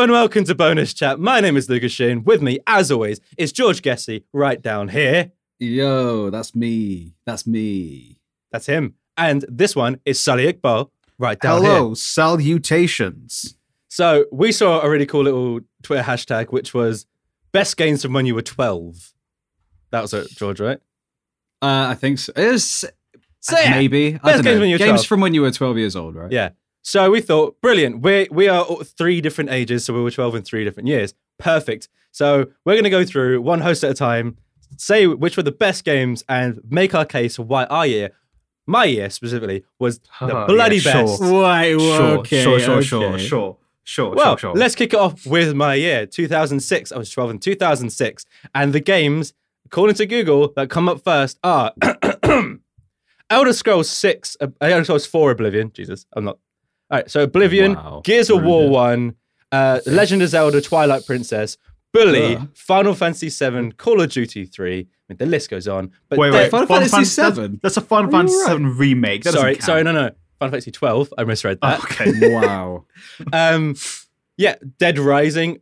Hello and welcome to Bonus Chat. My name is Lucas Sheen. With me, as always, is George Gessie right down here. Yo, that's me. That's me. That's him. And this one is Sully Iqbal right down here. Hello, here. salutations. So we saw a really cool little Twitter hashtag, which was best games from when you were 12. That was it, George, right? Uh, I think so. It's Say it. maybe. I Best don't games know. when you were games 12. from when you were 12 years old, right? Yeah. So we thought, brilliant. We we are three different ages, so we were 12 in three different years. Perfect. So we're going to go through one host at a time, say which were the best games, and make our case for why our year, my year specifically, was the bloody yeah, best. sure. Wait, Sure, okay, sure, sure, sure, okay. sure, sure, Well, sure, sure. let's kick it off with my year, 2006. I was 12 in 2006. And the games, according to Google, that come up first are Elder Scrolls 6, uh, Elder Scrolls 4 Oblivion. Jesus, I'm not. All right, so Oblivion, Wow. Gears of War it. 1, uh, Legend of Zelda Twilight Princess, Bully, Ugh. Final Fantasy 7, Call of Duty 3. I mean, the list goes on. But wait, wait. Final Fantasy VII? That's a Final Are you Fantasy right? 7 remake. That sorry, sorry, no, no. Final Fantasy 12. I misread that. Oh, okay. wow. um, yeah, Dead Rising,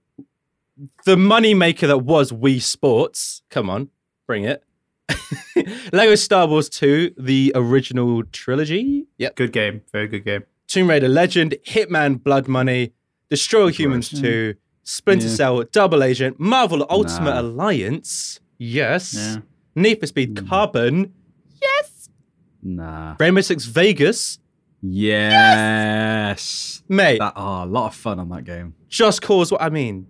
the money maker that was Wii Sports. Come on, bring it. Lego Star Wars 2, the original trilogy. Yep. Good game. Very good game. Tomb Raider Legend, Hitman Blood Money, Destroy Humans 2, Splinter Yeah. Cell, Double Agent, Marvel Ultimate Nah. Alliance. Yes. Yeah. Need for Speed Mm. Carbon. Yes. Nah. Rainbow Six Vegas. Yes. Mate, That, oh, a lot of fun on that game. Just Cause, what I mean.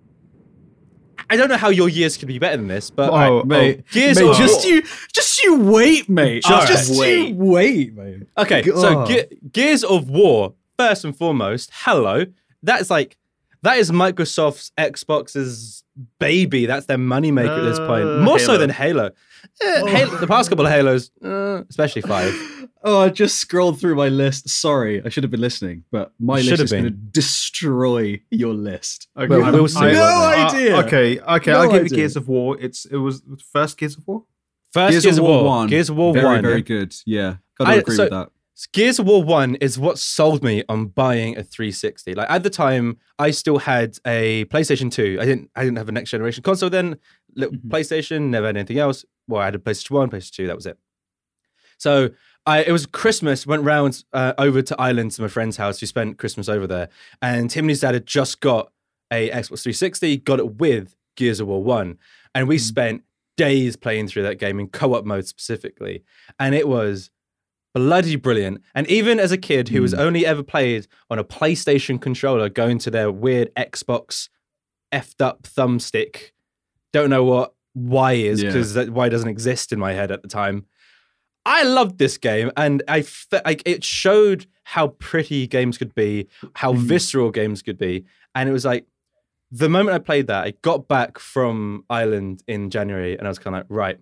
I don't know how your years could be better than this, but Oh, alright, mate, Gears mate, just you, just you wait, mate. Just Just, wait. you wait, mate. Okay, so Ge- Gears of War, first and foremost, hello. That's like that is Microsoft's Xbox's baby. That's their moneymaker at this point. Uh, More so than Halo. Eh, Halo. The past couple of Halos, uh, especially five. Oh, I just scrolled through my list. Sorry, I should have been listening, but my Should list is going to destroy your list. Okay, Well, I'm- we'll see, I- won't No uh, idea. okay, okay. No I'll give you. Gears of War. It's it was first Gears of War. First Gears, of War, one. Gears of War very, one. very good. Yeah, gotta I- agree so- with that. Gears of War 1 is what sold me on buying a 360. Like at the time, I still had a PlayStation 2. I didn't I didn't have a next generation console then. Little Mhm. PlayStation, never had anything else. Well, I had a PlayStation 1, PlayStation 2, that was it. So I it was Christmas, went round uh, over to Ireland to my friend's house. We spent Christmas over there. And Tim and his dad had just got a Xbox 360, got it with Gears of War 1. And we Mm. spent days playing through that game in co-op mode specifically. And it was bloody brilliant. And even as a kid who was Mm. only ever played on a PlayStation controller, going to their weird Xbox effed up thumbstick, don't know what Y is Yeah. because that Y doesn't exist in my head at the time. I loved this game, and I fe- like it showed how pretty games could be, how Mm. visceral games could be, and it was like the moment I played that, I got back from Ireland in January, and I was kind of like, right,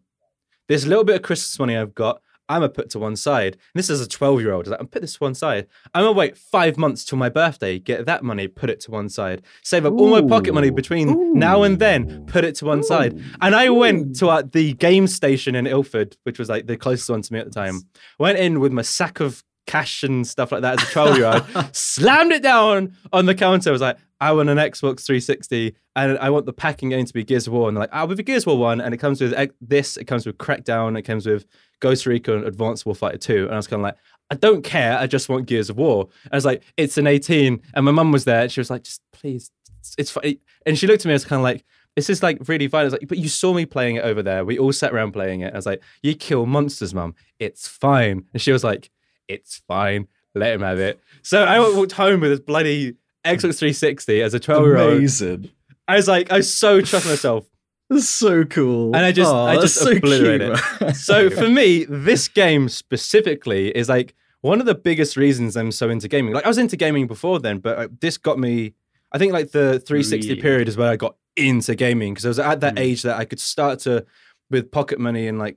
this little bit of Christmas money I've got, I'm gonna put to one side. And this is a 12 year old. Like, I'm put this to one side. I'm gonna wait five months till my birthday, get that money, put it to one side, save up all my pocket money Ooh. between now and then, put it to one side. And I went to uh, the game station in Ilford, which was like the closest one to me at the time. Went in with my sack of cash and stuff like that as a 12 year old, slammed it down on the counter. I was like, I want an Xbox 360 and I want the packing game to be Gears of War. And they're like, ah, I'll be Gears of War 1. And it comes with this, it comes with Crackdown, it comes with Ghost Recon Advanced Warfighter 2. And I was kind of like, I don't care. I just want Gears of War. And I was like, it's an 18. And my mum was there. And she was like, just please, it's, it's fine. And she looked at me, I was kind of like, this is like really violent. I was like, but you saw me playing it over there. We all sat around playing it. I was like, you kill monsters, mum. It's fine. And she was like, it's fine. Let him have it. So I walked home with this bloody Xbox 360 as a 12 year old. Amazing. I was like, I was so trust myself. That's so cool. And I just- Aw, I just so obliterate cute. So for me, this game specifically is like one of the biggest reasons I'm so into gaming. Like I was into gaming before then, but uh, this got me. I think like the 360 Really? period is where I got into gaming because I was at that Mm. age that I could start to, with pocket money and like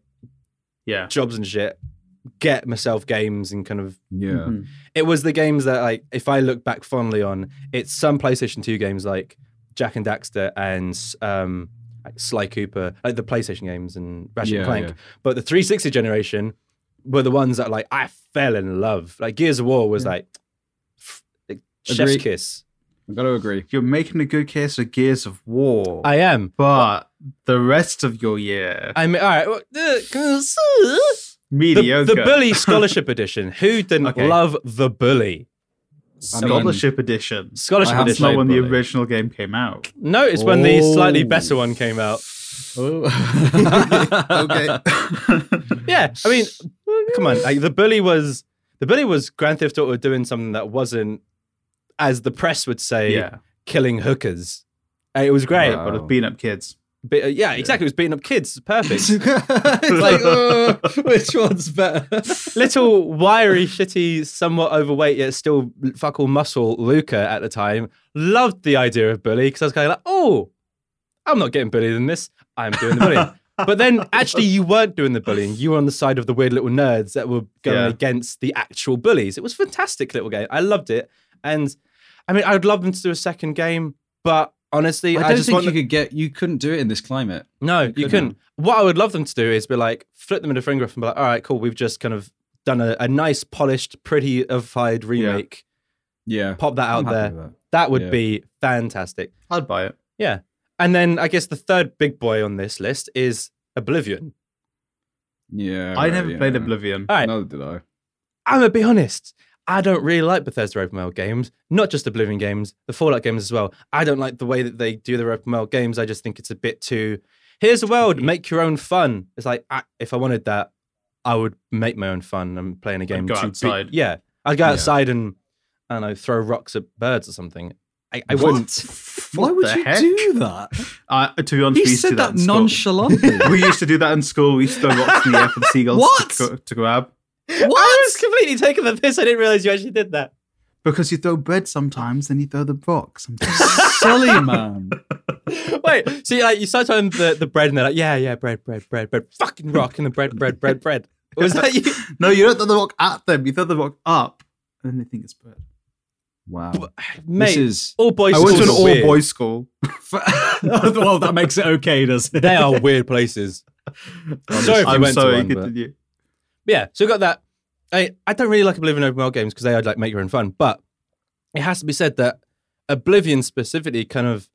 Yeah. jobs and shit, get myself games and kind of yeah. Mhm. it was the games that like if I look back fondly on, it's some PlayStation 2 games like Jak and Daxter and um like Sly Cooper, like the PlayStation games and Ratchet and Clank. yeah. But the 360 generation were the ones that like I fell in love. Like Gears of War was Yeah. like, f- like chef's kiss. I've got to agree. You're making a good case for Gears of War, I am. but the rest of your year, I mean, all right. well, The, mediocre. the Bully Scholarship Edition. Who didn't Okay. love the Bully? I mean, Scholarship Edition. Scholarship I have That's not when the original game came out. No, it's when the slightly Oh. better one came out. Oh. okay. Yeah, I mean, come on. Like, the Bully was the Bully was Grand Theft Auto doing something that wasn't, as the press would say, yeah, killing hookers. It was great. Wow. but it's beating up kids. But, uh, yeah, exactly. It was beating up kids. Perfect. it's like, uh, which one's better? Little wiry, shitty, somewhat overweight yet still fuck all muscle Luca at the time loved the idea of bully because I was kind of like, oh, I'm not getting bullied in this. I'm doing the bullying. but then actually, you weren't doing the bullying. You were on the side of the weird little nerds that were going Yeah. against the actual bullies. It was a fantastic little game. I loved it. And I mean, I would love them to do a second game, but honestly, I I, don't just think you them- could get. You couldn't do it in this climate. no, you couldn't. couldn't. What I would love them to do is be like, flip them into finger off and be like, all right, cool. We've just kind of done a, a nice, polished, pretty-ified remake. Yeah, Pop that out I'm there. that. That would Yeah. be fantastic. I'd buy it. Yeah. And then I guess the third big boy on this list is Oblivion. Yeah, I never yeah. played Oblivion. All right. Neither did I. I'm gonna be honest. I don't really like Bethesda open world games, not just Oblivion games, the Fallout games as well. I don't like the way that they do their open world games. I just think it's a bit too. Here's a world, make your own fun. It's like I, if I wanted that, I would make my own fun. I'm playing a game. I go to be- outside. yeah, I'd go Yeah. outside and I don't know, throw rocks at birds or something. I, I wouldn't. Why What would the you heck? do that? Uh, to be honest, He we used to said do that, that nonchalantly. we used to do that in school. We used to throw rocks in the air for the seagulls What? To, to grab. I was completely taken the piss. I didn't realize you actually did that. Because you throw bread sometimes, then you throw the rock sometimes. Silly man. Wait, so you like you start throwing the, the bread and they're like, yeah, yeah, bread, bread, bread, bread, fucking rock and the bread, bread, bread, bread. Was that you? no, you don't throw the rock at them. You throw the rock up, and then they think it's bread. Wow. Mate, This is. all boys school. I went to an schools weird. all boys school. well, that makes it okay, does it? They are weird places. Sorry if I'm went to one, but- continue. Yeah, so we got that. I, I don't really like Oblivion open world games because they are like make your own fun, but it has to be said that Oblivion specifically kind of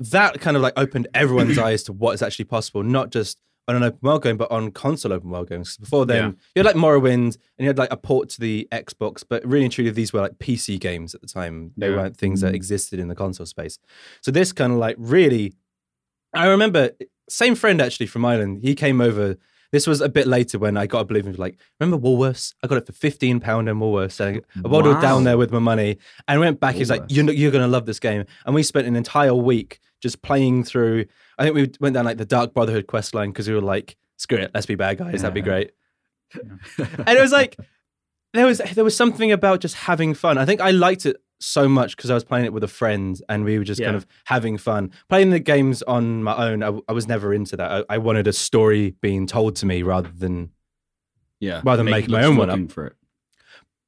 that kind of like opened everyone's eyes to what is actually possible, not just on an open world game, but on console open world games. Before then, Yeah. you had like Morrowind and you had like a port to the Xbox, but really and truly these were like PC games at the time. They Yeah. weren't things that mm. existed in the console space. So this kind of like really, I remember same friend actually from Ireland. He came over. This was a bit later when I got a Oblivion. Like, remember Woolworths? I got it for fifteen pound in Woolworths. And I waddled Wow. down there with my money and went back. He's like, "You're you're gonna love this game." And we spent an entire week just playing through. I think we went down like the Dark Brotherhood quest line because we were like, "Screw it, let's be bad guys. That'd be great." and it was like there was there was something about just having fun. I think I liked it so much because I was playing it with a friend and we were just kind of having fun. Playing the games on my own, I, I was never into that. I, I wanted a story being told to me rather than Yeah. rather than Make- make my own one up. for it.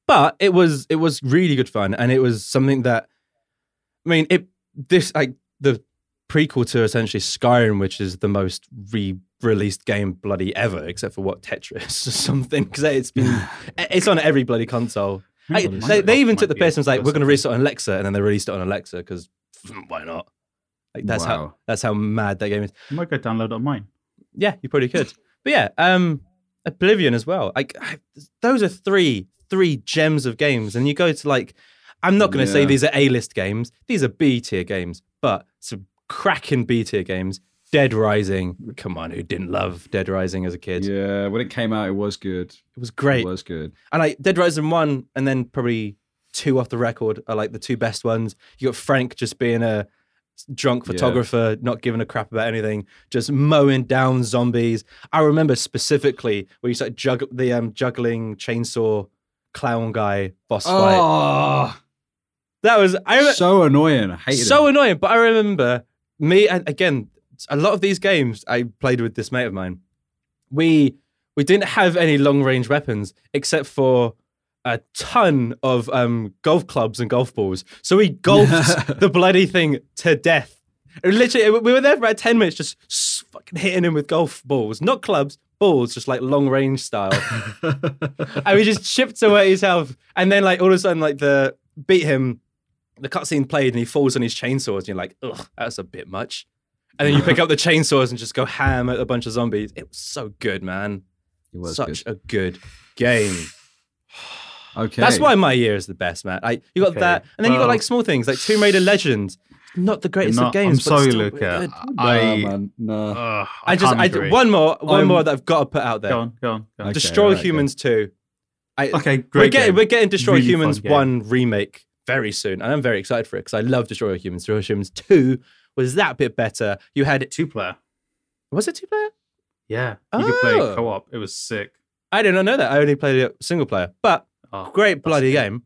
But it was it was really good fun and it was something that I mean it this like the prequel to essentially Skyrim, which is the most re-released game bloody ever, except for what Tetris or something, because it's been it's on every bloody console. Hey, they, they even took the piss and was like, "We're going to release it on Alexa," and then they released it on Alexa because why not? Like that's how that's how mad that game is. I might go download it on mine. Yeah, you probably could. But yeah, um, Oblivion as well. Like I- those are three three gems of games, and you go to like, I'm not going to say Yeah. these are A list games. These are B tier games, but some cracking B tier games. Dead Rising. Come on, who didn't love Dead Rising as a kid? Yeah, when it came out, it was good. It was great. It was good. And like Dead Rising one, and then probably two off the record are like the two best ones. You got Frank just being a drunk Yeah. photographer, not giving a crap about anything, just mowing down zombies. I remember specifically where you started jugg- the um, juggling chainsaw clown guy boss fight. Oh, That was I remember, so annoying. I hated it. so it. annoying. But I remember me and again a lot of these games I played with this mate of mine. We we didn't have any long range weapons except for a ton of um, golf clubs and golf balls. So we golfed the bloody thing to death. Literally, we were there for about ten minutes, just fucking hitting him with golf balls, not clubs, balls, just like long range style. and we just chipped away his health, and then like all of a sudden, like the beat him, the cutscene played and he falls on his chainsaws, and you're like, ugh, that's a bit much. And then you pick up the chainsaws and just go ham at a bunch of zombies. It was so good, man. It was Such good. a good game. Okay. That's why my year is the best, man. I, you got Okay, that, and then you got like small things like Tomb Raider Legends. Not the greatest Not- of games, I'm but sorry, still Luca. really good. No, I, man, no. Ugh, I just, I agree. one more, one I'm- more that I've got to put out there. Go on, go on, go on. Okay, Destroy alright, Humans Two. I, Okay, we're getting we're getting Destroy Really Humans. One remake very soon, and I'm very excited for it because I love Destroy Humans. Destroy Humans Two was that bit better. You had two player. was it two player? Yeah, you could play Oh. co-op. It was sick. I did not know that. I only played it single player, but Oh, great that's bloody good. game.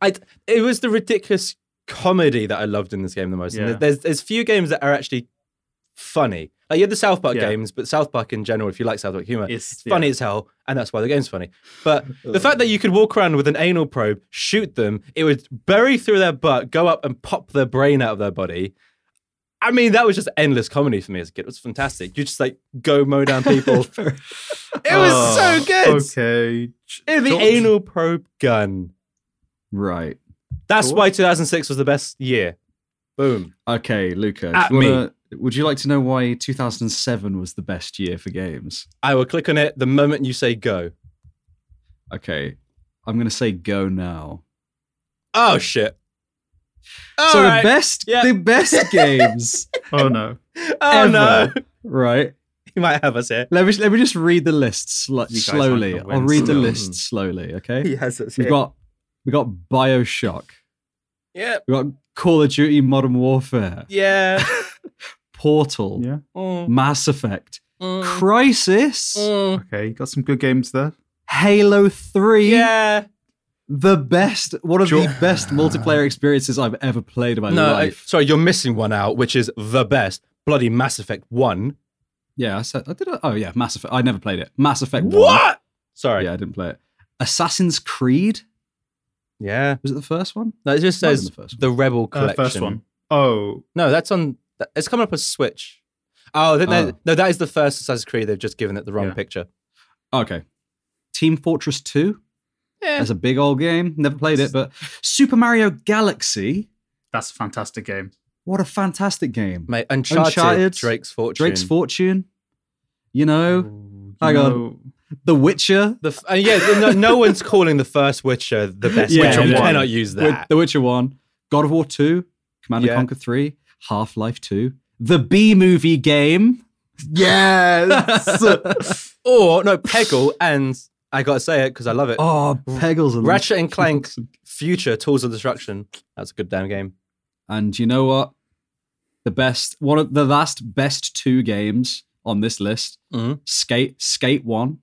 I it was the ridiculous comedy that I loved in this game the most. And there's there's few games that are actually funny. Like you have the South Park Yeah. games, but South Park in general, if you like South Park humor, It's, it's funny as hell, and that's why the game's funny. But the fact that you could walk around with an anal probe, shoot them, it would bury through their butt, go up and pop their brain out of their body. I mean, that was just endless comedy for me as a kid. It was fantastic. You just like go mow down people. it was Oh, so good. Okay. The George- anal probe gun. Right. That's Cool. why 2006 was the best year. Boom. Okay, Luca. At wanna- Would you like to know why 2007 was the best year for games? I will click on it the moment you say go. Okay, I'm gonna say go now. Oh shit. All so right. the best, Yeah. the best games, Oh no. oh no. right? You might have us here. Let me let me just read the list sl- slowly. I'll win read the list slowly. Okay, He has us we've got we got Bioshock. Yeah. We got Call of Duty Modern Warfare, Yeah. Portal, Yeah. Mm, Mass Effect, mm, Crysis, mm. Okay, you got some good games there. Halo Three. Yeah. The best, one of Sure. the best multiplayer experiences I've ever played in my No, I- sorry, you're missing one out, which is the best. Bloody Mass Effect 1. yeah, I said, I did. Oh yeah, Mass Effect. I never played it. Mass Effect. 1. What? Sorry. Yeah, I didn't play it. Assassin's Creed Yeah. was it the first one? No, it just says the first the Rebel Uh, Collection. first one. Oh, No, that's on. It's coming up as Switch. Oh, Oh. no, that is the first Assassin's Creed. They've just given it the wrong Yeah. picture. Okay. Team Fortress Two. Yeah. That's a big old game. Never played it, but Super Mario Galaxy. that's a fantastic game. What a fantastic game. Mate, Uncharted, Uncharted, Drake's Fortune. Drake's Fortune. You know, Ooh, hang you on. The Witcher. The f- uh, yeah, no, no one's calling the first Witcher the best Yeah, Witcher. You yeah. cannot use With that. The Witcher One. God of War Two. Command and Conquer Three. Half Life Two. The B movie game. Yes. or no, Peggle, and I gotta say it because I love it. oh, Peggles and Ratchet and Clank Future Tools of Destruction. That's a good damn game. And you know what? The best, one of the last best two games on this list: Mhm. Skate, Skate One,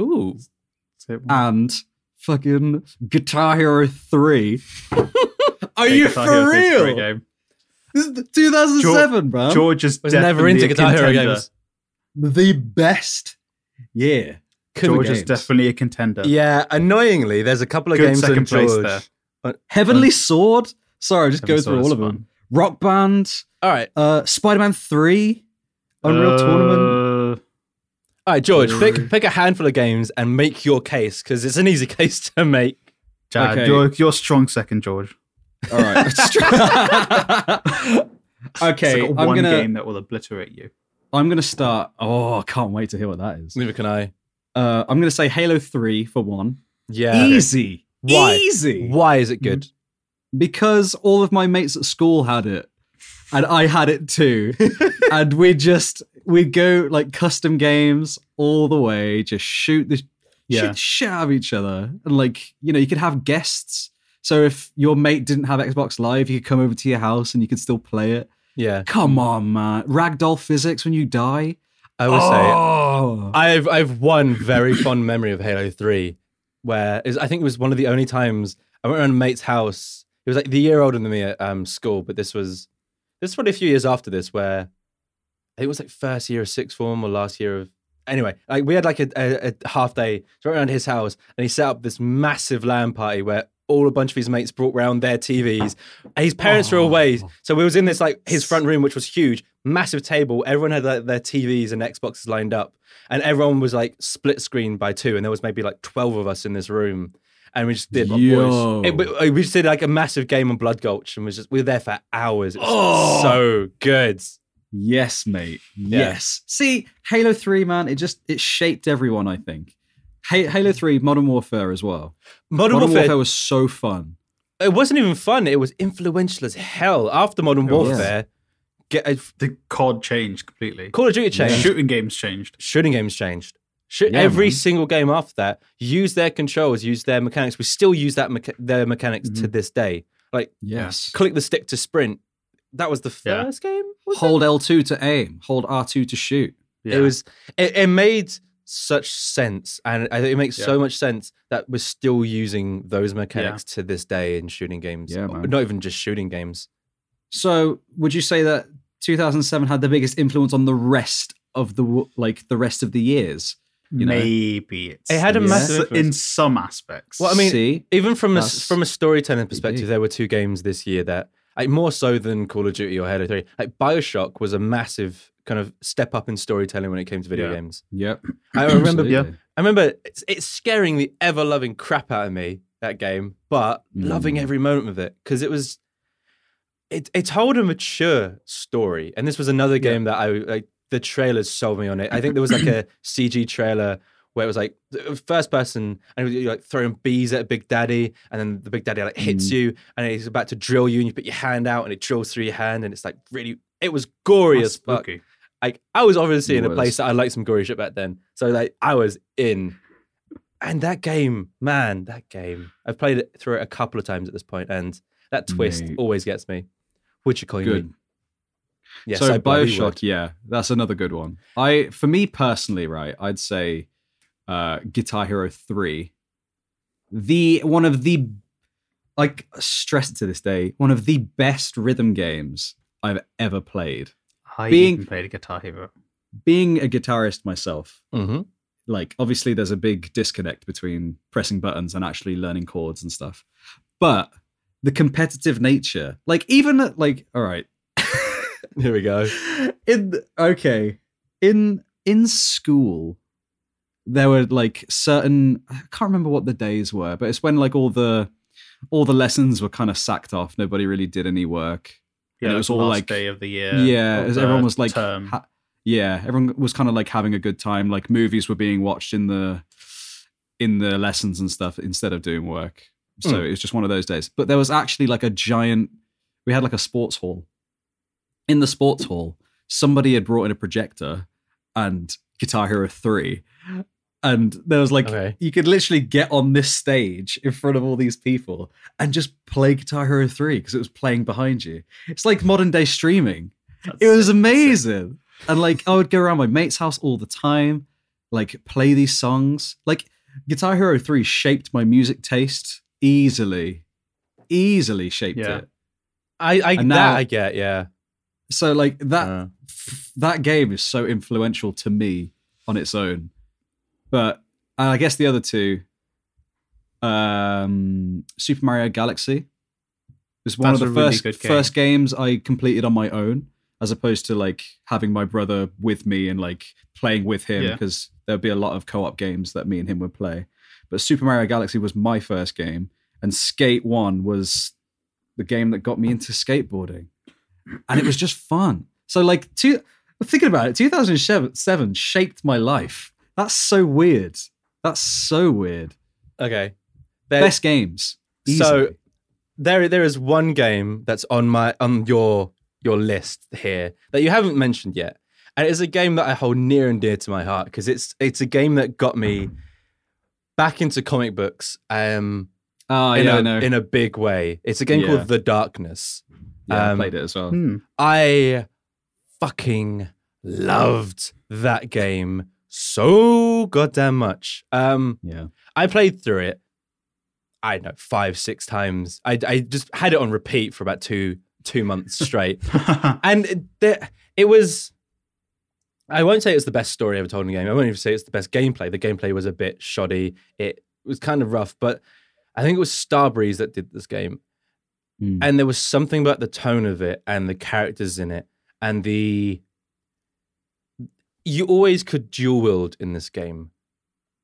Ooh, and fucking Guitar Hero Three. Are you Guitar for Hero is real? game. This is 2007, bro. George is was never into Guitar Hero games. the best. Yeah. George games. is definitely a contender. Yeah, annoyingly, there's a couple of Good games in second place George. there. Heavenly Sword. Sorry, I'll just Heavenly go through Sword all is of them. Rock Band. All right, Uh, Spider-Man Three. Unreal Uh, Tournament. all right, George, Ooh. pick pick a handful of games and make your case because it's an easy case to make. Jad, Okay. you're, you're strong second, George. All right. okay, It's got I'm one gonna game that will obliterate you. I'm gonna start. Oh, I can't wait to hear what that is. Neither can I. Uh, I'm gonna say Halo Three for one. Yeah. Easy, Why? easy. Why is it good? Because all of my mates at school had it, and I had it too, and we just we go like custom games all the way, just shoot the Yeah. shoot the shit out of each other, and like you know you could have guests. So if your mate didn't have Xbox Live, you could come over to your house and you could still play it. Yeah, Come on, man! Ragdoll physics when you die. I would say oh. I've I've one very fond memory of Halo Three, where is I think it was one of the only times I went around a mate's house. He was like the year older than me at um, school, but this was this was probably a few years after this, where I think it was like first year of sixth form or last year of. Anyway, like we had like a, a, a half day so I went around his house, and he set up this massive LAN party where all a bunch of his mates brought round their TVs. His parents were away, Oh. so we was in this like his front room, which was huge, massive table. Everyone had like, their TVs and Xboxes lined up, and everyone was like split screen by two, and there was maybe like twelve of us in this room. and we just did. It, we uh, we just did like a massive game on Blood Gulch, and was just we were there for hours. It was Oh. so good. Yes, mate. Yeah. Yes. See, Halo 3, man, it just it shaped everyone, I think. Ha- Halo 3, Modern Warfare as well. Modern, Modern Warfare, Warfare was so fun. it wasn't even fun. It was influential as hell. After Modern Warfare, get a, The COD changed completely. Call of Duty changed. Shooting games changed. Shooting games changed. Shoot, Yeah, every man. single game after that, use their controls, use their mechanics. We still use that mecha- their mechanics Mm-hmm. to this day. Like Yes. click the stick to sprint. That was the Yeah. first game. Was? Hold L2 to aim, hold R2 to shoot. Yeah. It was. It, it made such sense, and I think it makes so much sense that we're still using those mechanics to this day in shooting games. Yeah, man. Not even just shooting games. So, would you say that 2007 had the biggest influence on the rest of the like the rest of the years? you know? maybe it's It had a Yeah. massive in some aspects. Well, I mean, See? Even from a s- That's from a storytelling perspective, big. there were two games this year that, like, more so than Call of Duty or Halo Three. Like Bioshock was a massive kind of step up in storytelling when it came to video Yeah. games. Yep. I remember. Absolutely. I remember it's, it's scaring the ever loving crap out of me that game, but loving Mm. every moment of it because it was. It it told a mature story, and this was another game that I like. The trailers sold me on it. I think there was like a CG trailer where it was like first person and you're like throwing bees at a big daddy, and then the big daddy like hits Mm. you, and he's about to drill you, and you put your hand out, and it drills through your hand, and it's like really. It was gory That's as fuck spooky. Like I was obviously It in a was. place that I liked some gory shit back then. So like I was in. And that game, man, that game. I've played it through it a couple of times at this point, and that twist Mate. always gets me. Would you call Good. me? Yes, so I Bioshock, yeah, that's another good one. I, for me personally, right, I'd say uh, Guitar Hero Three, the one of the, like stressed to this day, one of the best rhythm games I've ever played. I Being- even played a Guitar Hero. Being a guitarist myself, Mhm. like obviously there's a big disconnect between pressing buttons and actually learning chords and stuff, but the competitive nature, like even like, all right, Here we go. in okay in in school there were like certain i can't remember what the days were but it's when like all the all the lessons were kind of sacked off nobody really did any work Yeah, it it was was all, last like- day of the year. yeah the everyone was like ha- yeah everyone was kind of like having a good time like movies were being watched in the in the lessons and stuff instead of doing work so Hmm. it was just one of those days but there was actually like a giant we had like a sports hall in the sports hall somebody had brought in a projector and guitar hero 3 and there was like Okay. you could literally get on this stage in front of all these people and just play guitar hero 3 because it was playing behind you it's like modern day streaming That's it was sick, amazing. And like I would go around my mate's house all the time, like play these songs. Like Guitar Hero 3 shaped my music taste easily. Easily shaped Yeah. it. I, I And that now- I get, yeah. So like that Uh, that game is so influential to me on its own. But I guess the other two um Super Mario Galaxy was one That's of the first good game. first games I completed on my own as opposed to like having my brother with me and like playing with him Yeah. because there'd be a lot of co-op games that me and him would play. But Super Mario Galaxy was my first game and Skate 1 was the game that got me into skateboarding. And it was just fun. So like two thinking about it, 2007 shaped my life. That's so weird. That's so weird. okay. There- Best games. So- there there is one game that's on my on your your list here that you haven't mentioned yet and it's a game that i hold near and dear to my heart because it's it's a game that got me back into comic books um oh in, yeah, a, I know. in a big way it's a game Yeah. called the darkness yeah, I um, played it as well. Hmm. i fucking loved that game so goddamn much um Yeah. I played through it. I don't know five, six times. I, I just had it on repeat for about two two months straight, and it, it was. I won't say it's the best story ever told in a game. I won't even say it's the best gameplay. The gameplay was a bit shoddy. It was kind of rough, but I think it was Starbreeze that did this game, Mm. and there was something about the tone of it and the characters in it and the. You always could dual wield in this game,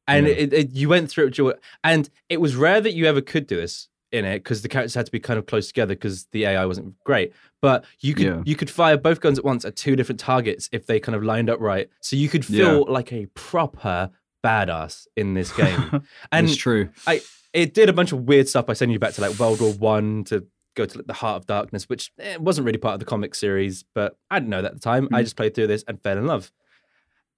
and Yeah. it, it, you went through it, dual- and it was rare that you ever could do this in it because the characters had to be kind of close together because the AI wasn't great. But you could Yeah. you could fire both guns at once at two different targets if they kind of lined up right, so you could feel like a proper badass in this game. and it's true. I it did a bunch of weird stuff by sending you back to like World War One to go to like, the Heart of Darkness, which eh, wasn't really part of the comic series, but I didn't know that at the time. I Mm. just played through this and fell in love.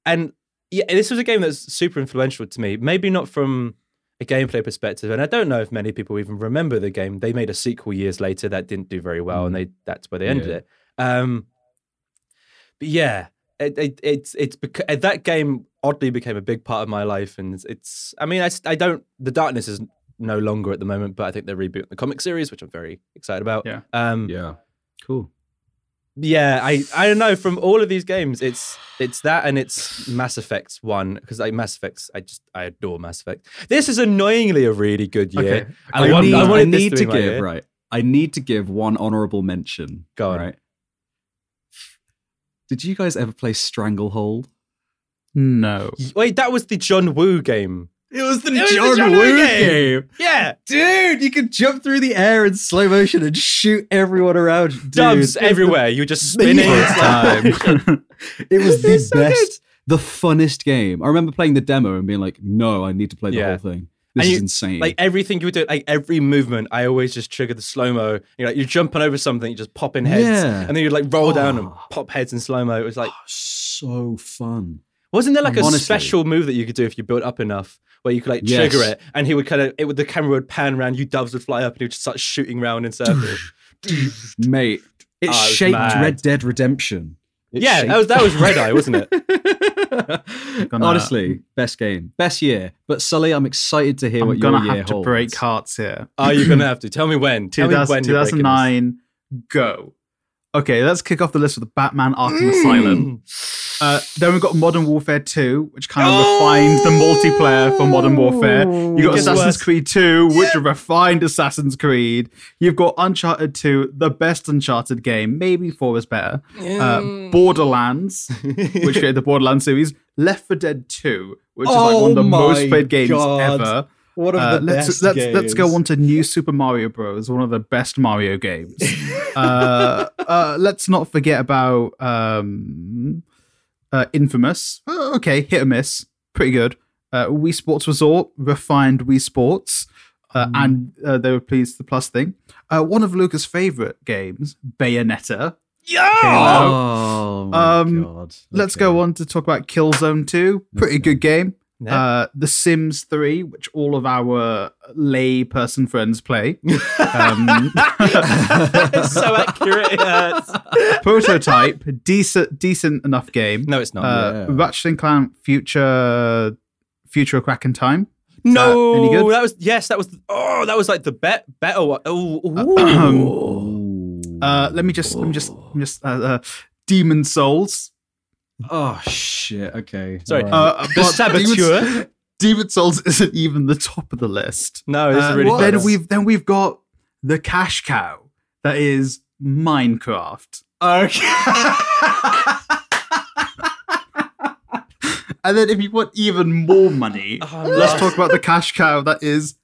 And yeah, this was a game that's super influential to me. Maybe not from a gameplay perspective, and I don't know if many people even remember the game. They made a sequel years later that didn't do very well, and they that's where they ended Yeah. it. Um, but yeah, it, it, it's it's beca- that game oddly became a big part of my life, and it's, it's I mean I, I don't the darkness is no longer at the moment, but I think they're rebooting the comic series, which I'm very excited about. Yeah. Um, Yeah. Cool. Yeah, I I don't know. From all of these games, it's it's that and it's Mass Effect one because like Mass Effects, I just I adore Mass Effect. This is annoyingly a really good year. Okay. I, I, want, need, I I need to, to give year. right. I need to give one honorable mention. Go on. Right. Did you guys ever play Stranglehold? No. Wait, that was the John Woo game. It was the It was the John John Woo game. game. Yeah, Dude, you could jump through the air in slow motion and shoot everyone around. Dude, doves was the- everywhere. You're just spinning. First It's Time. It was the so good. best, the funnest game. I remember playing the demo and being like, "No, I need to play the Yeah. whole thing. This And is insane." like everything you would do, like every movement, I always just trigger the slow mo. You know, you're jumping over something, you just pop in heads, Yeah. and then you'd like roll down and Oh. pop heads in slow mo. It was like, Oh, so fun. wasn't there like a Honestly. special move that you could do if you built up enough, where you could like Yes. trigger it, and he would kind of, it would the camera would pan around, you doves would fly up, and he would just start shooting around in circles. Mate, it Oh, it shaped mad. Red Dead Redemption. It yeah, that was that was Red Eye, wasn't it? it? Gonna- Honestly, best game, best year. But Sully, I'm excited to hear I'm what your gonna year have to holds. break hearts here. Are you gonna have to tell me when? Tell me when you're breaking this. 2009, go. Okay, let's kick off the list with the Batman Arkham Asylum. Mm. Uh, then we've got Modern Warfare 2, which kind of refined the multiplayer for Modern Warfare. You've got Assassin's worse. Creed 2, which refined Assassin's Creed. You've got Uncharted 2, the best Uncharted game. Maybe 4 is better. Uh, Borderlands, which created the Borderlands series. Left 4 Dead 2, which is like one of the Oh most played games God. ever. One of Uh, the let's best let's games. let's go on to New Super Mario Bros. One of the best Mario games. uh, uh, let's not forget about um, uh, Infamous. Uh, okay, hit or miss, pretty good. Uh, Wii Sports Resort, refined Wii Sports, uh, and uh, they were pleased the plus thing. Uh, one of Luca's favorite games, Bayonetta. Oh my Um, god! Let's go on to talk about Killzone 2. Pretty good game. Yeah. Uh, the Sims 3, which all of our lay person friends play. Um, it's so accurate. It prototype, decent, decent enough game. No, it's not. Uh, yeah. Ratchet and Clank Future, Future in Time. no, good? that was yes, that was oh, that was like the bet better one. Oh, Uh, let me just, let me just, let me just. Uh, uh, Demon Souls. Oh shit! Okay, Sorry. All Uh, the saboteur. Demon, Demon Souls isn't even the top of the list. no, this Uh, is really then close. we've then we've got the cash cow that is Minecraft. Okay. And then if you want even more money, Oh, let's no. talk about the cash cow that is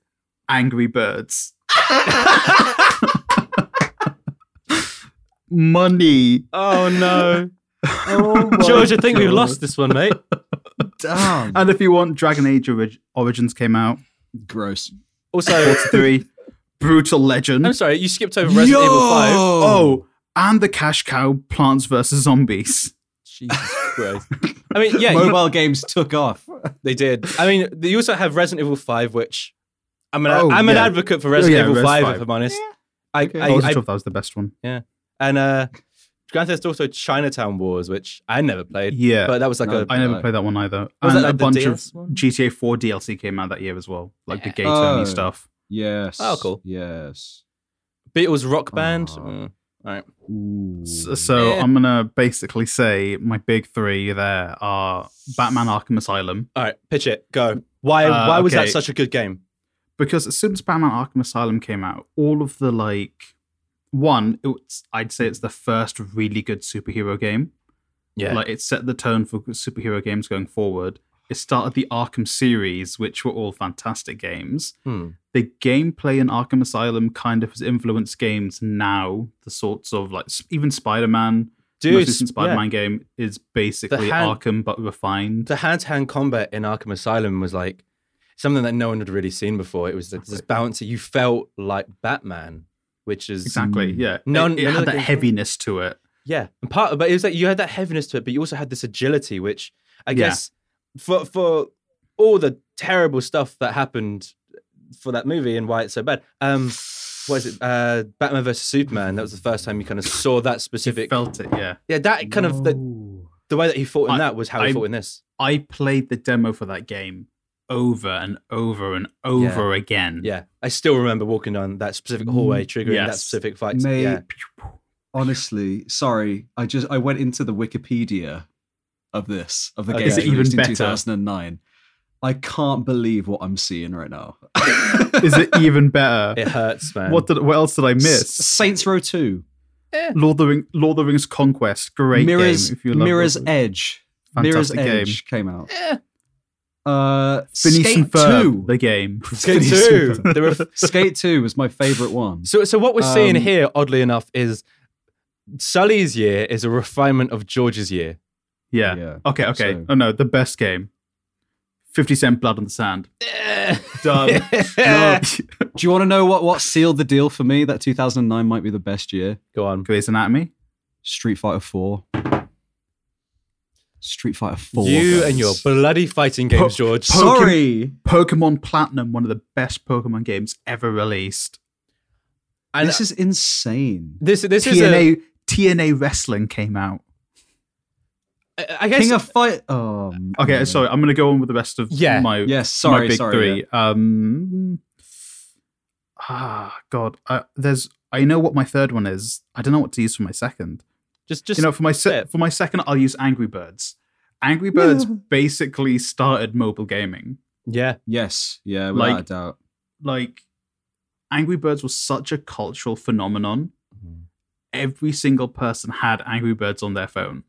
Angry Birds. money. Oh no, Oh George, I think we've lost this one, mate. Damn. And if you want Dragon Age Orig- Origins came out, Gross. Also, 3, Brutal Legend. I'm sorry, you skipped over Resident Evil Five. Oh, and the cash cow Plants vs Zombies. Jesus Christ. I mean, yeah, you- Mobile games took off. they did. I mean, you also have Resident Evil Five, which I'm an Oh, I'm an advocate for Resident yeah, Evil Res Five, 5. if I'm honest. I, Okay. I, I wasn't I- sure that was the best one. Yeah, and uh, Grand Theft Auto Chinatown Wars, which I never played, Yeah. but that was like No, a I never played that one either. Was and that a like the bunch DS of one? GTA 4 DLC came out that year as well, like the Yeah. Gay Tony Oh. stuff. Yes. Oh, cool. Yes. Beatles rock band. Oh. Mm, all right. Ooh. So, so Yeah. I'm gonna basically say my big three there are Batman Arkham Asylum All right, pitch it. Go. Why? Uh, why was that such a good game? because as soon as Batman Arkham Asylum came out, all of the like one, it's I'd say it's the first really good superhero game. Yeah. Like it set the tone for superhero games going forward. it started the Arkham series, which were all fantastic games. Hmm. The gameplay in Arkham Asylum kind of has influenced games now. The sorts of like even Spider Man, Dude, most recent. Spider Man game is basically hand- Arkham but refined. the hand-to-hand combat in Arkham Asylum was like something that no one had really seen before. It was this Exactly. balance. You felt like Batman, which is Exactly. Yeah. None- it, it of had that heaviness to it. Yeah, and part, but it was like you had that heaviness to it, but you also had this agility, which I Yeah. guess for for all the terrible stuff that happened for that movie and why it's so bad. Um, what is it? Uh, Batman versus Superman. That was the first time you kind of saw that You specific. felt it. Yeah. yeah, that kind of the, the way that he fought in I- that was how he I- fought in this. I played the demo for that game over and over and over again. Yeah, I still remember walking down that specific hallway, triggering that specific fight. Mate, Yeah, honestly, sorry. I just I went into the Wikipedia of this of the Okay. game Is it even released in better? 2009. I can't believe what I'm seeing right now. Is it even better? it hurts, man. What did what else did I miss? Saints Row 2, Lord of the Ring, Lord of the Rings Conquest, great Mirrors game. If you love Mirror's Lord of the- Edge, Mirror's game. Edge came out. Eh, Uh, Phineas Skate and Ferb, 2. the game. Skate two. There were Skate 2 was my favorite one. So, so what we're seeing Um, here, oddly enough, is Sully's year is a refinement of George's year. Yeah. Yeah. Okay. Okay. So- Oh no, the best game. Fifty Cent Blood on the Sand. Done. Do you want to know what, what sealed the deal for me that 2009 might be the best year? Go on. Grey's Anatomy. Street Fighter 4. Street Fighter 4. You guys. and your bloody fighting games, George. Po- Sorry. Pokemon Platinum, one of the best Pokemon games ever released. And this is insane. this this is a, TNA TNA Wrestling came out. I- I guess King of Fight. Oh, Okay, man. sorry, I'm gonna go on with the rest of Yeah. my Yes, sorry, my big sorry. three. Um, ah, God, I, there's. I know what my third one is. I don't know what to use for my second. Just just you know, for my se- for my second, I'll use Angry Birds. Angry Birds basically started mobile gaming. yeah. Yes, yeah, without Like- a doubt. Like, Angry Birds was such a cultural phenomenon. Mhm. Every single person had Angry Birds on their phone.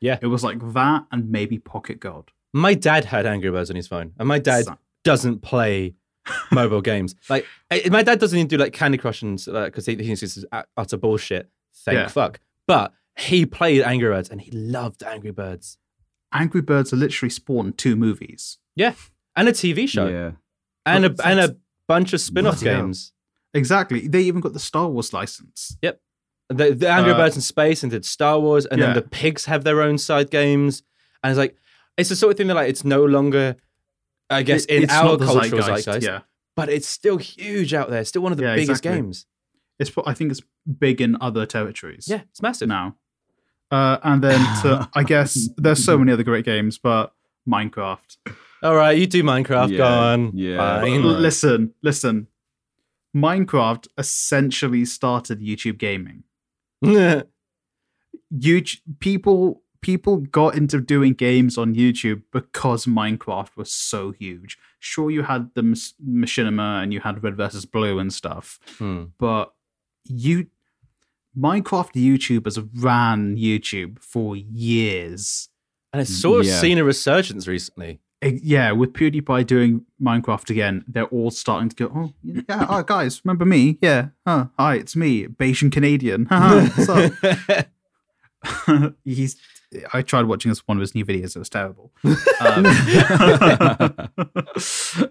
Yeah. it was like that, and maybe Pocket God. My dad had Angry Birds on his phone, and my dad So- doesn't play mobile games. Like my dad doesn't even do like Candy Crush and because he, he thinks this is utter bullshit. Thank Yeah. fuck. But he played Angry Birds and he loved Angry Birds Angry Birds are literally spawned two movies. Yeah, and a TV show Yeah. and a and a bunch of spin-off Bloody hell. games. Exactly. They even got the Star Wars license. Yep. The, the Angry Uh, Birds in space and did Star Wars, and yeah. then the pigs have their own side games, and it's like it's the sort of thing that like it's no longer, I guess, It- in it's our not cultural zeitgeist, zeitgeist, Yeah, but it's still huge out there. It's still one of the Yeah, biggest exactly. games. it's. I think it's big in other territories. Yeah, it's massive. now. Uh, and then to, I guess there's so many other great games, but Minecraft. All right, you do Minecraft. Go on. yeah. Fine. L- Listen, listen. Minecraft essentially started YouTube gaming. YouTube people people got into doing games on YouTube because Minecraft was so huge. Sure, you had the Mach- Machinima and you had Red versus Blue and stuff, Hmm. but you Minecraft YouTubers ran YouTube for years. And it's sort of Yeah. seen a resurgence recently. Yeah, with PewDiePie doing Minecraft again, they're all starting to go, oh, yeah, oh, guys, remember me? Yeah, huh, hi, it's me, Bajan Canadian. Haha, What's up? He's. I tried watching this one of his new videos. It was terrible. Um,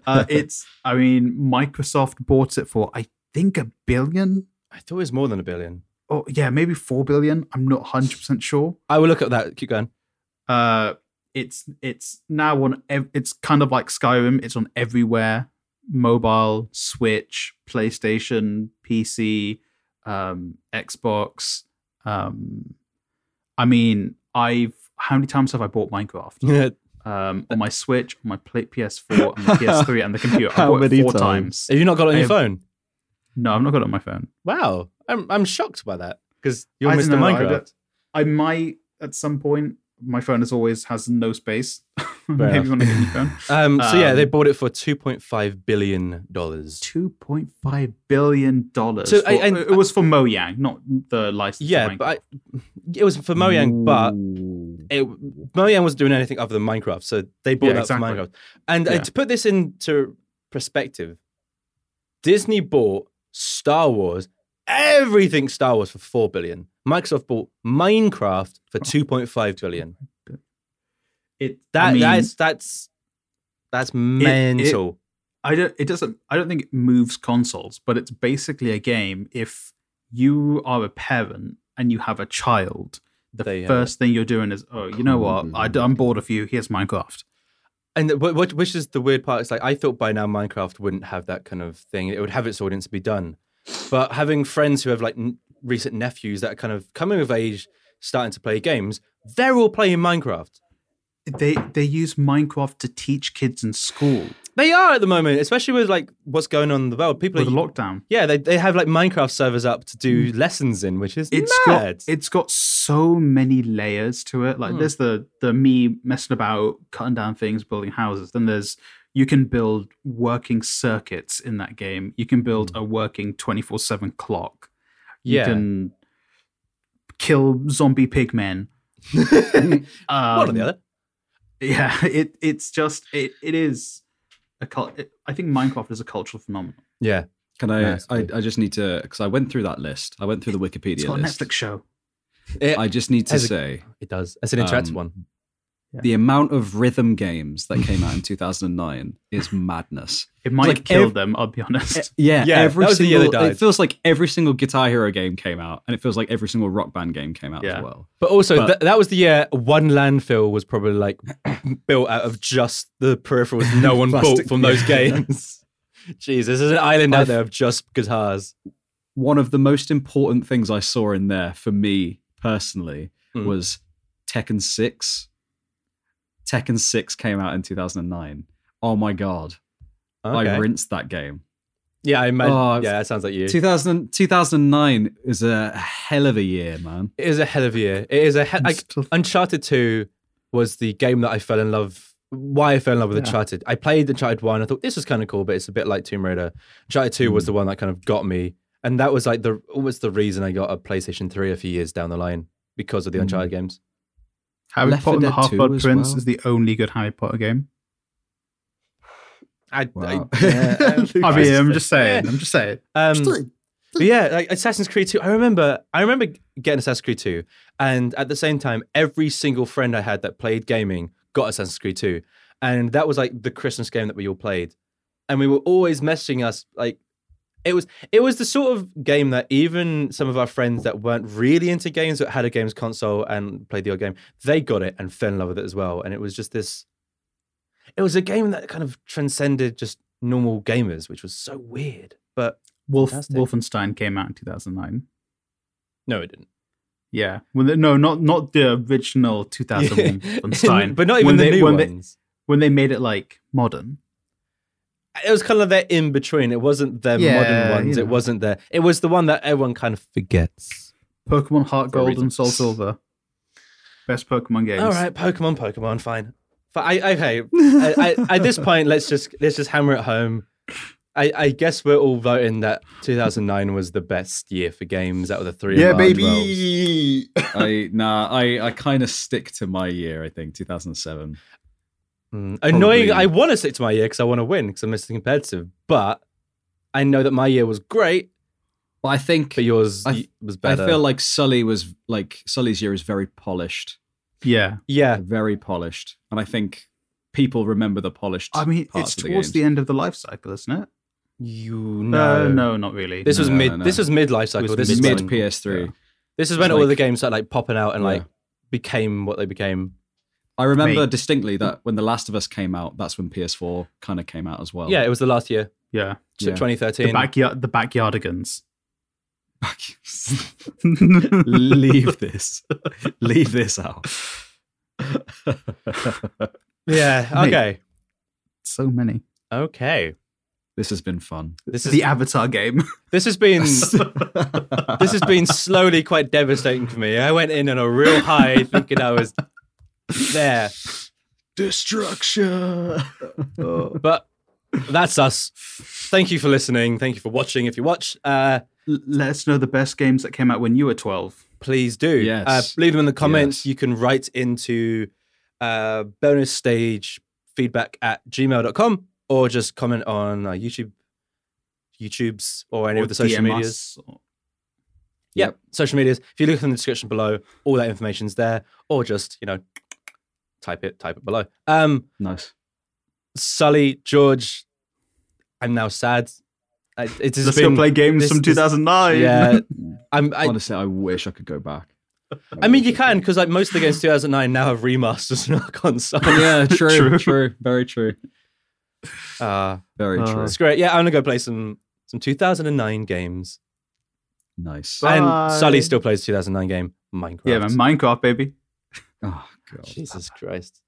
uh, it's. I mean, Microsoft bought it for I think a billion. I thought it was more than a billion. Oh yeah, maybe four billion. I'm not hundred percent sure. I will look at that. Keep going. Uh, it's it's now on. ev- It's kind of like Skyrim. It's on everywhere: mobile, Switch, PlayStation, PC, um, Xbox. Um, I mean, I've how many times have I bought Minecraft? Yeah. Um, on my Switch, on my play- PS4, and the PS3, and the computer. I How many four times? times. Have you not got it on your I've- phone? No, I've not got it on my phone. Wow, I'm I'm shocked by that because you're I Mr. know, Minecraft. I might at some point. My phone as always has no space. Maybe enough. when I get a new phone. Um, so yeah, Um, they bought it for two point five billion dollars. Two point five billion dollars. So, I- and- it was for Mojang, not the license. Yeah, but it was for Mojang, but it, Mojang wasn't doing anything other than Minecraft, so they bought Yeah, that exactly. for Minecraft. And uh, Yeah. to put this into perspective, Disney bought Star Wars, everything Star Wars for four billion. Microsoft bought Minecraft for oh. two point five billion. It That I mean, that's that's that's mental. I don't. It doesn't. I don't think it moves consoles, but it's basically a game. If you are a parent and you have a child, the There you uh, have first thing you're doing is, oh, you know what? I, am bored of you. Here's Minecraft. And what, which is the weird part? It's like I thought by now Minecraft wouldn't have that kind of thing. It would have its audience be done. But having friends who have like n- recent nephews that are kind of coming of age, starting to play games, they're all playing Minecraft. They they use Minecraft to teach kids in school They are at the moment, especially with like what's going on in the world. People with are, the lockdown. yeah, they, they have like Minecraft servers up to do lessons in, which is It's mad. got it's got so many layers to it. Like Hmm. there's the the me messing about, cutting down things, building houses. Then there's you can build working circuits in that game. You can build a working twenty four seven clock. You yeah, can kill zombie pigmen. um, one or the other. Yeah, it it's just it it is a cult. I think Minecraft is a cultural phenomenon. Yeah, Can I? I, I just need to because I went through that list. I went through the It's Wikipedia got a list. Netflix show. it, I just need to Has a- say it does. It's an interactive Um, one. The amount of rhythm games that came out in 2009 is madness. It might like have killed ev- them. I'll be honest. Yeah, Yeah, every that year single. died. It feels like every single Guitar Hero game came out, and it feels like every single Rock Band game came out Yeah. as well. But also, But- th- that was the year one landfill was probably like built out of just the peripherals no one bought from those yeah. games. Jeez, there's an island out I've- there of just guitars. One of the most important things I saw in there for me personally Mm. was Tekken 6. Tekken 6 came out in 2009. Oh my god, Okay. I rinsed that game. yeah, I imagine. Oh, yeah, that sounds like you. 2000, 2009 is a hell of a year, man. It is a hell of a year. It is a he- like Still- Uncharted Two was the game that I fell in love. Why I fell in love with Yeah. Uncharted. I played Uncharted One. I thought this was kind of cool, but it's a bit like Tomb Raider. Uncharted Two was Mm. the one that kind of got me, and that was like the almost the reason I got a PlayStation Three a few years down the line because of the Mm. Uncharted games. Harry Left Potter and the Half 2 Blood Prince well. is the only good Harry Potter game. I, Wow. I, yeah, um, I mean, I'm just Yeah. saying. I'm just saying. Um, but yeah, like Assassin's Creed 2. I remember I remember getting Assassin's Creed 2. And at the same time, every single friend I had that played gaming got Assassin's Creed 2. And that was like the Christmas game that we all played. And we were always messaging us like it was it was the sort of game that even some of our friends that weren't really into games but had a games console and played the old game, they got it and fell in love with it as well. And it was just this it was a game that kind of transcended just normal gamers, which was so weird. But Wolf Wolfenstein came out in 2009. no, it didn't. Yeah. When they, no, not not the original 2001 Wolfenstein, but not even when the they, new when ones. They, when they made it like modern. It was kind of their in between. It wasn't their Yeah, modern ones. you It wasn't their. It was the one that everyone kind of forgets. Pokemon Heart For Gold and Soul Silver. Best Pokemon games. All right, Pokemon, Pokemon, fine. But I okay. I, I, at this point, let's just let's just hammer it home. I, I guess we're all voting that 2009 was the best year for games out of the three. Yeah, of baby. I nah, I I kind of stick to my year. I think 2007. Mm. Annoying. I want to stick to my year because I want to win because I'm Mr. Competitive. But I know that my year was great, But I think but yours I- y- was better. I feel like Sully was like Sully's year is very polished, yeah. yeah, very polished, and I think people remember the polished. I mean, parts it's of the towards games. the end of the life cycle, isn't it? you No, know. no, no, not really. This was No, mid. no, no. This was mid life cycle. was This is mid PS3. This is when It's all like- the games started like popping out and Yeah. like became what they became. I remember Mate. distinctly that when The Last of Us came out, that's when PS4 kind of came out as well. Yeah, it was the last year, yeah. t- Yeah. 2013. The backyard, the backyardigans. Leave this. Leave this out. yeah. Mate. Okay. so many. Okay. this has been fun. This is The Avatar game. this has been this has been slowly quite devastating for me. I went in on a real high, thinking I was there, Destruction. but that's us. Thank you for listening. Thank you for watching. If you watch, uh, Let us know the best games that came out when you were 12. please do. Yes. Uh, leave them in the comments. Yes. You can write into uh, bonus stage feedback at gmail.com or just comment on uh, YouTube, YouTube's or any Or of the social DM medias. us. Yeah, Yep. social medias. If you look in the description below, all that information's there, or just you know, type it, type it below. Um, Nice. Sully, George, I'm now sad. I, it has Let's been, go play games this- from this- 2009. Yeah, I'm. I, Honestly, I wish I could go back. I mean, you can because like most of the games 2009 now have remasters on our console. yeah, true, True. true, very true, Uh, very Uh, true. it's great. Yeah, I'm gonna go play some some 2009 games. Nice. Bye. And Sully still plays 2009 game Minecraft. Yeah, man. Minecraft, baby. Oh god. Jesus Christ.